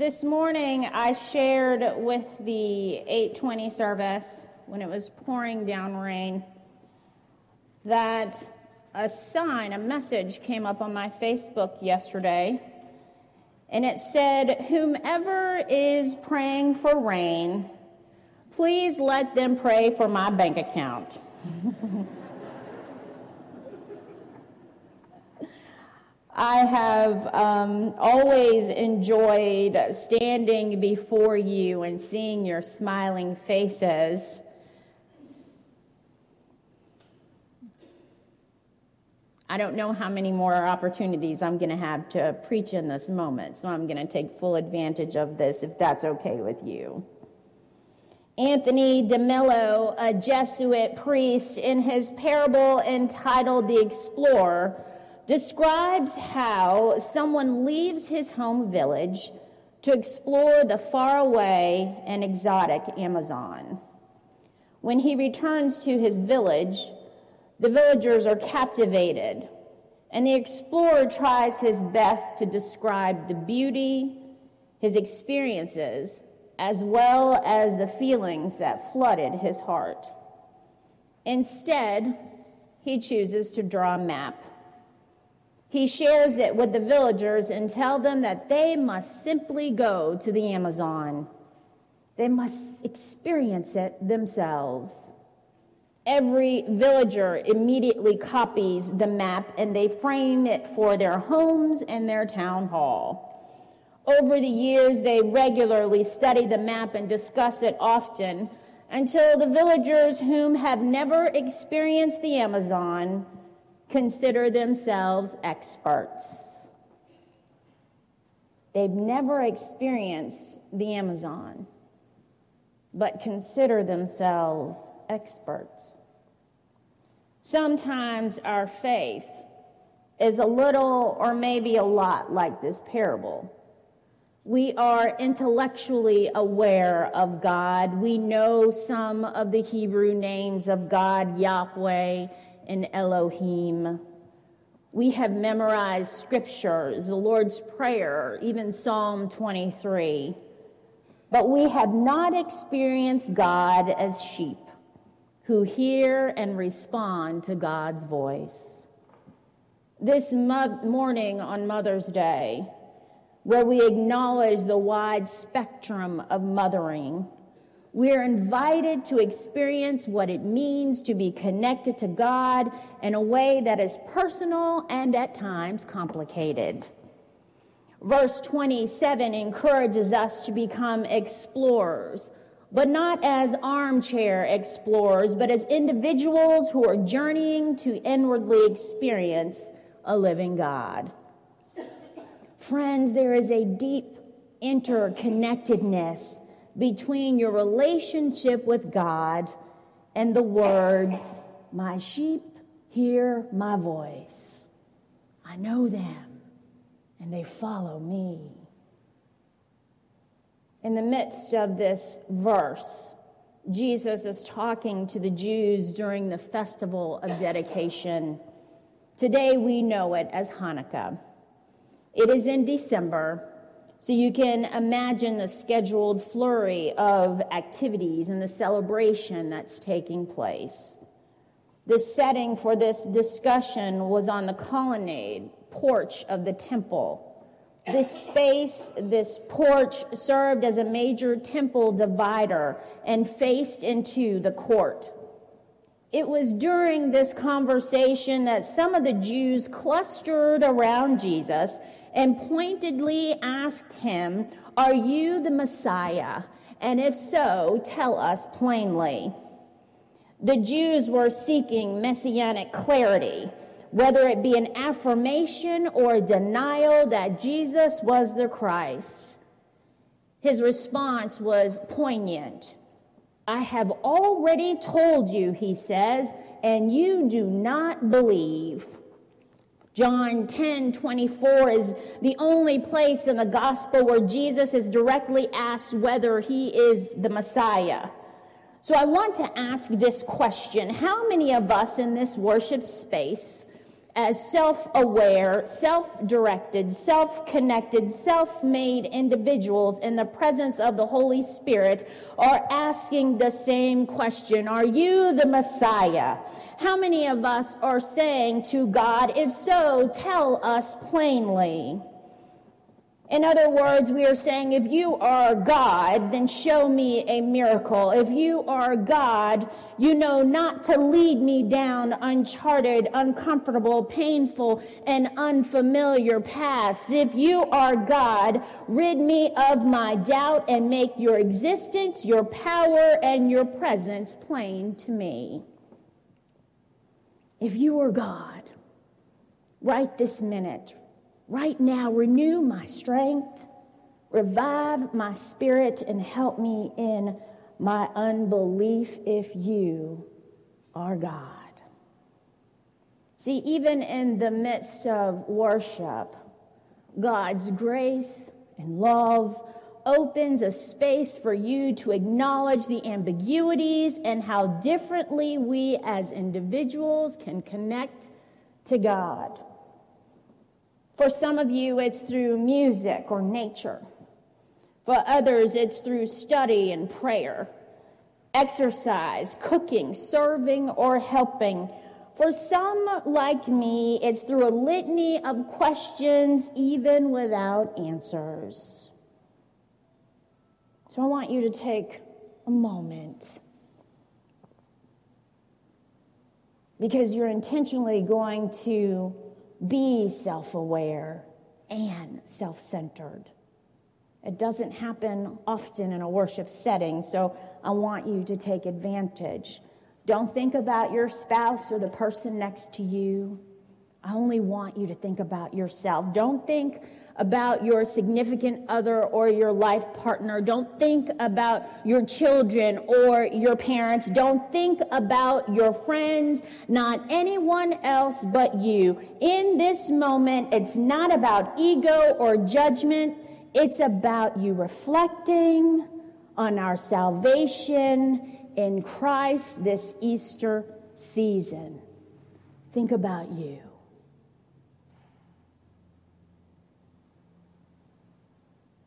This morning I shared with the 820 service when it was pouring down rain that a sign, a message came up on my Facebook yesterday and it said, Whomever is praying for rain, please let them pray for my bank account. I have um, always enjoyed standing before you and seeing your smiling faces. I don't know how many more opportunities I'm going to have to preach in this moment, so I'm going to take full advantage of this if that's okay with you. Anthony DeMello, a Jesuit priest, in his parable entitled The Explorer, describes how someone leaves his home village to explore the faraway and exotic Amazon. When he returns to his village, the villagers are captivated, and the explorer tries his best to describe the beauty, his experiences, as well as the feelings that flooded his heart. Instead, he chooses to draw a map he shares it with the villagers and tell them that they must simply go to the Amazon. They must experience it themselves. Every villager immediately copies the map and they frame it for their homes and their town hall. Over the years, they regularly study the map and discuss it often until the villagers whom have never experienced the Amazon consider themselves experts. They've never experienced the Amazon, but consider themselves experts. Sometimes our faith is a little or maybe a lot like this parable. We are intellectually aware of God. We know some of the Hebrew names of God, Yahweh and Elohim. We have memorized scriptures, the Lord's Prayer, even Psalm 23. But we have not experienced God as sheep who hear and respond to God's voice. This mo- morning on Mother's Day, where we acknowledge the wide spectrum of mothering, we're invited to experience what it means to be connected to God in a way that is personal and at times complicated. Verse 27 encourages us to become explorers, but not as armchair explorers, but as individuals who are journeying to inwardly experience a living God. Friends, there is a deep interconnectedness between your relationship with God and the words, My sheep hear my voice. I know them, and they follow me. In the midst of this verse, Jesus is talking to the Jews during the festival of dedication. Today we know it as Hanukkah. It is in December, so you can imagine the scheduled flurry of activities and the celebration that's taking place. The setting for this discussion was on the colonnade porch of the temple. This space, this porch, served as a major temple divider and faced into the court. It was during this conversation that some of the Jews clustered around Jesus and pointedly asked him, Are you the Messiah? And if so, tell us plainly. The Jews were seeking messianic clarity, whether it be an affirmation or a denial that Jesus was the Christ. His response was poignant. I have already told you, he says, and you do not believe. John 10 24 is the only place in the gospel where Jesus is directly asked whether he is the Messiah. So I want to ask this question How many of us in this worship space as self aware, self directed, self connected, self made individuals in the presence of the Holy Spirit are asking the same question Are you the Messiah? How many of us are saying to God, If so, tell us plainly? In other words, we are saying, if you are God, then show me a miracle. If you are God, you know not to lead me down uncharted, uncomfortable, painful, and unfamiliar paths. If you are God, rid me of my doubt and make your existence, your power, and your presence plain to me. If you are God, right this minute, right now, renew my strength, revive my spirit, and help me in my unbelief if you are God. See, even in the midst of worship, God's grace and love opens a space for you to acknowledge the ambiguities and how differently we as individuals can connect to God. For some of you, it's through music or nature. For others, it's through study and prayer, exercise, cooking, serving, or helping. For some, like me, it's through a litany of questions, even without answers. So I want you to take a moment because you're intentionally going to be self aware and self centered. It doesn't happen often in a worship setting, so I want you to take advantage. Don't think about your spouse or the person next to you. I only want you to think about yourself. Don't think about your significant other or your life partner. Don't think about your children or your parents. Don't think about your friends, not anyone else but you. In this moment, it's not about ego or judgment. It's about you reflecting on our salvation in Christ this Easter season. Think about you.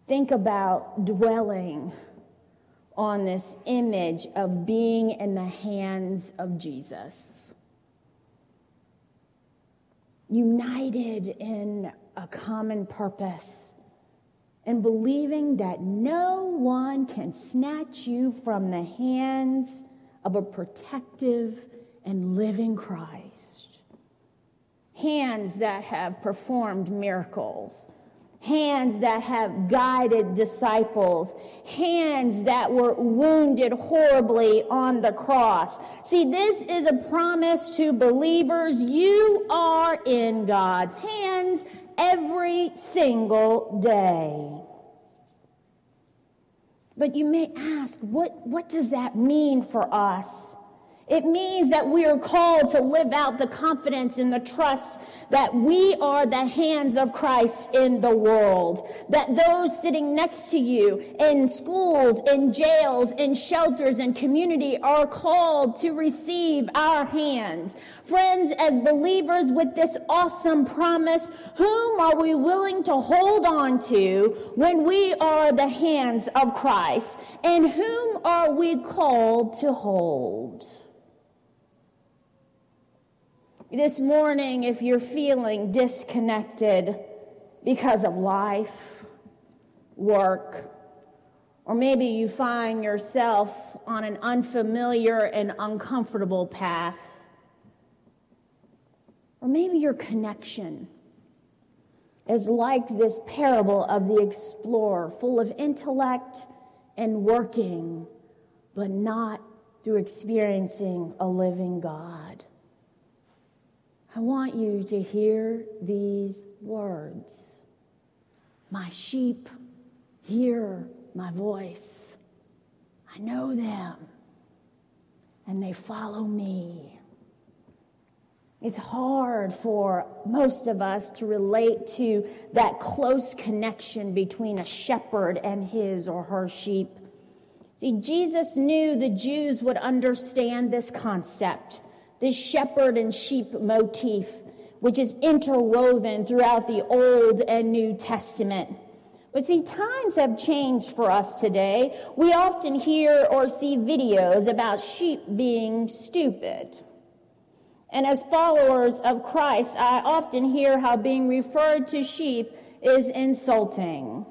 Think about dwelling on this image of being in the hands of Jesus. United in a common purpose and believing that no one can snatch you from the hands of a protective and living Christ. Hands that have performed miracles hands that have guided disciples, hands that were wounded horribly on the cross. See, this is a promise to believers. You are in God's hands every single day. But you may ask, what, what does that mean for us? It means that we are called to live out the confidence and the trust that we are the hands of Christ in the world. That those sitting next to you in schools, in jails, in shelters, and community are called to receive our hands. Friends, as believers with this awesome promise, whom are we willing to hold on to when we are the hands of Christ? And whom are we called to hold? This morning, if you're feeling disconnected because of life, work, or maybe you find yourself on an unfamiliar and uncomfortable path, or maybe your connection is like this parable of the explorer, full of intellect and working, but not through experiencing a living God. I want you to hear these words My sheep hear my voice. I know them, and they follow me. It's hard for most of us to relate to that close connection between a shepherd and his or her sheep. See, Jesus knew the Jews would understand this concept this shepherd and sheep motif. which is interwoven throughout the Old and New Testament. But see, times have changed for us today. We often hear or see videos about sheep being stupid. And as followers of Christ, I often hear how being referred to sheep is insulting.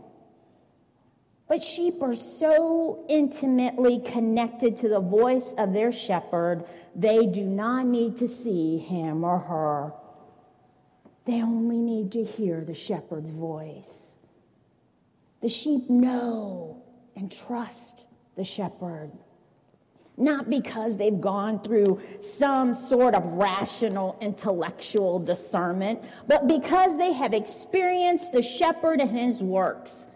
But sheep are so intimately connected to the voice of their shepherd, they do not need to see him or her. They only need to hear the shepherd's voice. The sheep know and trust the shepherd not because they've gone through some sort of rational intellectual discernment, but because they have experienced the shepherd and his works.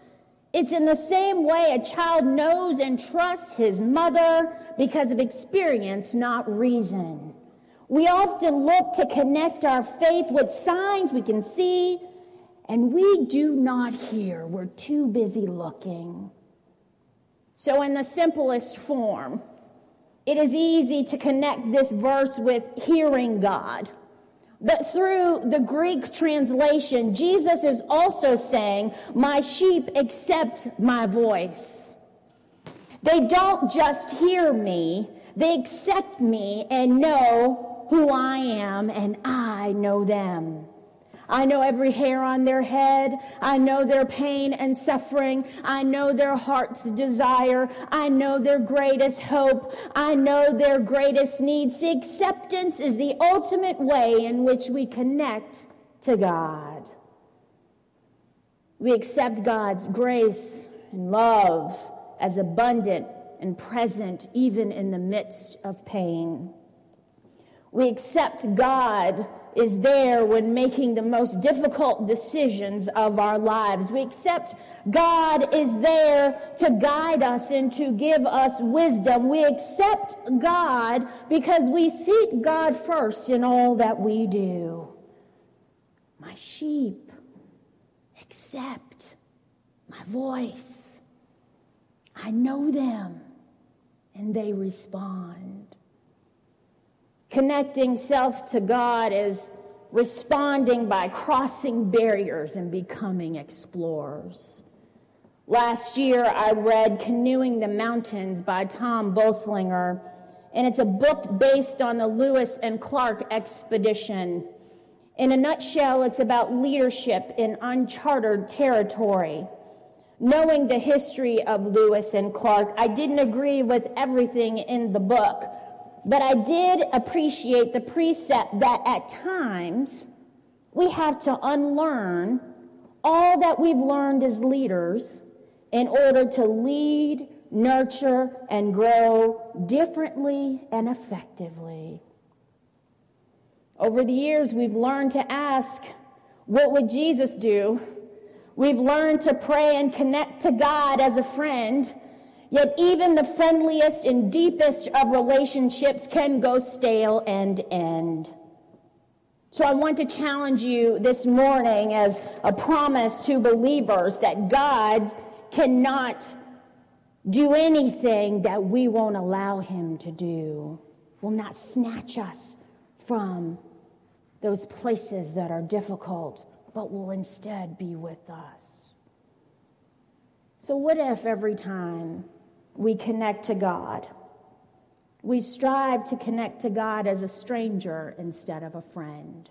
It's in the same way a child knows and trusts his mother because of experience, not reason. We often look to connect our faith with signs we can see, and we do not hear. We're too busy looking. So, in the simplest form, it is easy to connect this verse with hearing God. But through the Greek translation, Jesus is also saying, My sheep accept my voice. They don't just hear me, they accept me and know who I am, and I know them. I know every hair on their head. I know their pain and suffering. I know their heart's desire. I know their greatest hope. I know their greatest needs. acceptance is the ultimate way in which we connect to God. We accept God's grace and love as abundant and present even in the midst of pain. We accept God is there when making the most difficult decisions of our lives. We accept God is there to guide us and to give us wisdom. We accept God because we seek God first in all that we do. My sheep accept my voice. I know them and they respond. Connecting self to God is responding by crossing barriers and becoming explorers. Last year, I read Canoeing the Mountains by Tod Bolsinger, and it's a book based on the Lewis and Clark expedition. In a nutshell, it's about leadership in uncharted territory. Knowing the history of Lewis and Clark, I didn't agree with everything in the book, but I did appreciate the precept that at times we have to unlearn all that we've learned as leaders in order to lead, nurture, and grow differently and effectively. Over the years, we've learned to ask, What would Jesus do? We've learned to pray and connect to God as a friend Yet even the friendliest and deepest of relationships can go stale and end. So I want to challenge you this morning as a promise to believers that God cannot do anything that we won't allow him to do. Will not snatch us from those places that are difficult, but will instead be with us. So, what if every time we connect to God. We strive to connect to God as a stranger instead of a friend.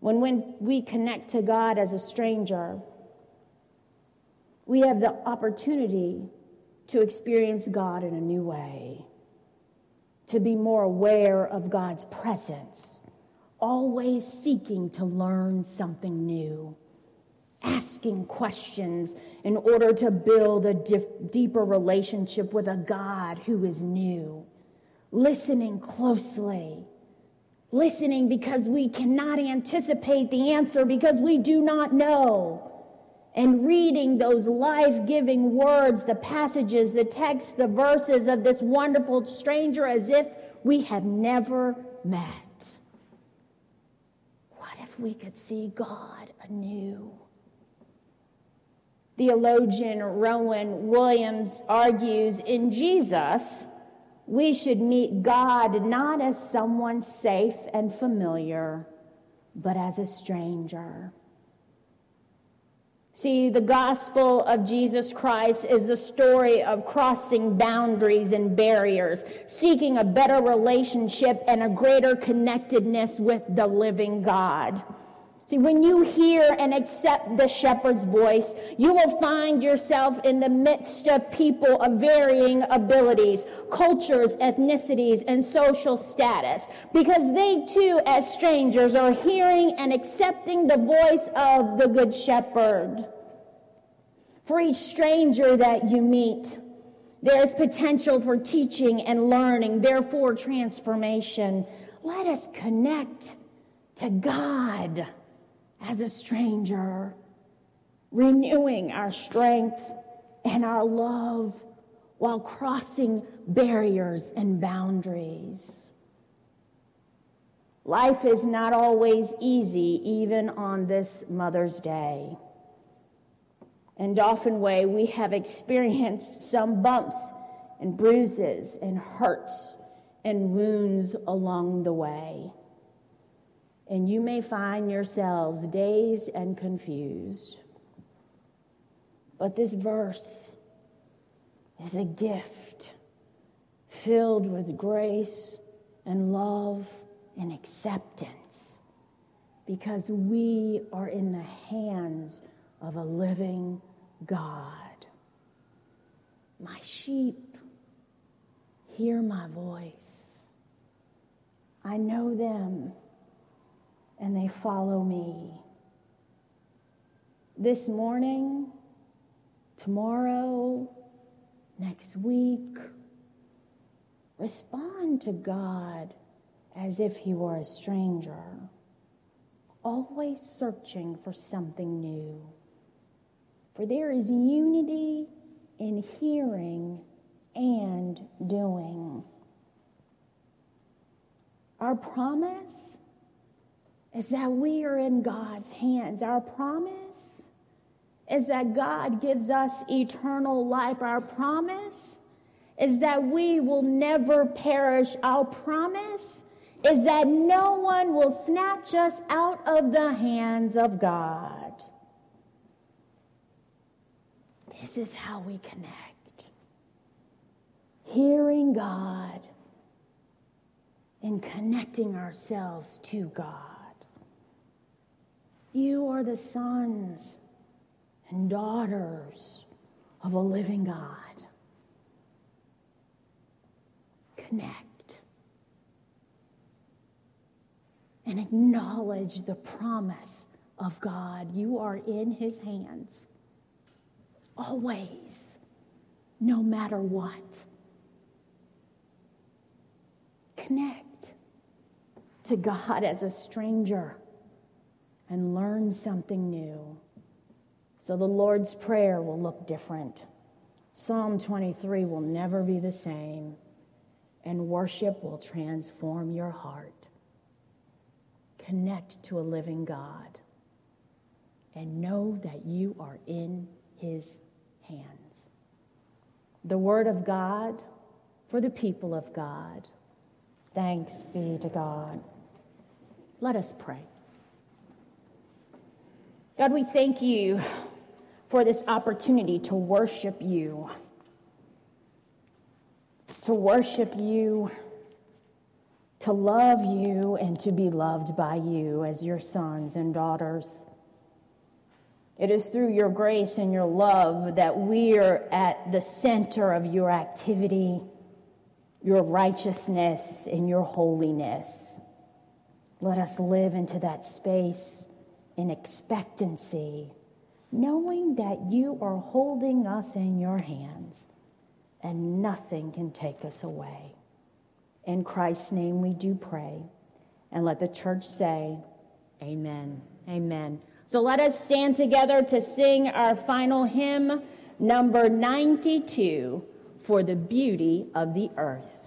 When, when we connect to God as a stranger, we have the opportunity to experience God in a new way, to be more aware of God's presence, always seeking to learn something new asking questions in order to build a dif- deeper relationship with a God who is new, listening closely. Listening because we cannot anticipate the answer because we do not know. And reading those life giving words, the passages, the texts, the verses of this wonderful stranger as if we have never met. What if we could see God anew? Theologian Rowan Williams argues in Jesus, we should meet God not as someone safe and familiar, but as a stranger. See, the gospel of Jesus Christ is the story of crossing boundaries and barriers, seeking a better relationship and a greater connectedness with the living God. See, when you hear and accept the shepherd's voice, you will find yourself in the midst of people of varying abilities, cultures, ethnicities, and social status, because they too, as strangers, are hearing and accepting the voice of the good shepherd. For each stranger that you meet, there is potential for teaching and learning, therefore, transformation. Let us connect to God as a stranger, renewing our strength and our love while crossing barriers and boundaries. Life is not always easy, even on this Mother's Day. And often Way, we have experienced some bumps and bruises and hurts and wounds along the way and you may find yourselves dazed and confused. But this verse is a gift filled with grace and love and acceptance because we are in the hands of a living God. My sheep hear my voice. I know them and they follow me. This morning, tomorrow, next week, respond to God as if he were a stranger, always searching for something new. For there is unity in hearing and doing. Our promise is that we are in God's hands. Our promise is that God gives us eternal life. Our promise is that we will never perish. Our promise is that no one will snatch us out of the hands of God. This is how we connect. Hearing God and connecting ourselves to God. You are the sons and daughters of a living God. Connect and acknowledge the promise of God. You are in His hands always, no matter what. Connect to God as a stranger and learn something new. So the Lord's Prayer will look different. Psalm 23 will never be the same, and worship will transform your heart. Connect to a living God and know that you are in His hands. The Word of God for the people of God. Thanks be to God. Let us pray. God, we thank you for this opportunity to worship you. To worship you, to love you, and to be loved by you as your sons and daughters. It is through your grace and your love that we're at the center of your activity, your righteousness, and your holiness. Let us live into that space in expectancy, knowing that you are holding us in your hands and nothing can take us away. In Christ's name we do pray. And let the church say, Amen. Amen. So let us stand together to sing our final hymn, number 92, For the Beauty of the Earth.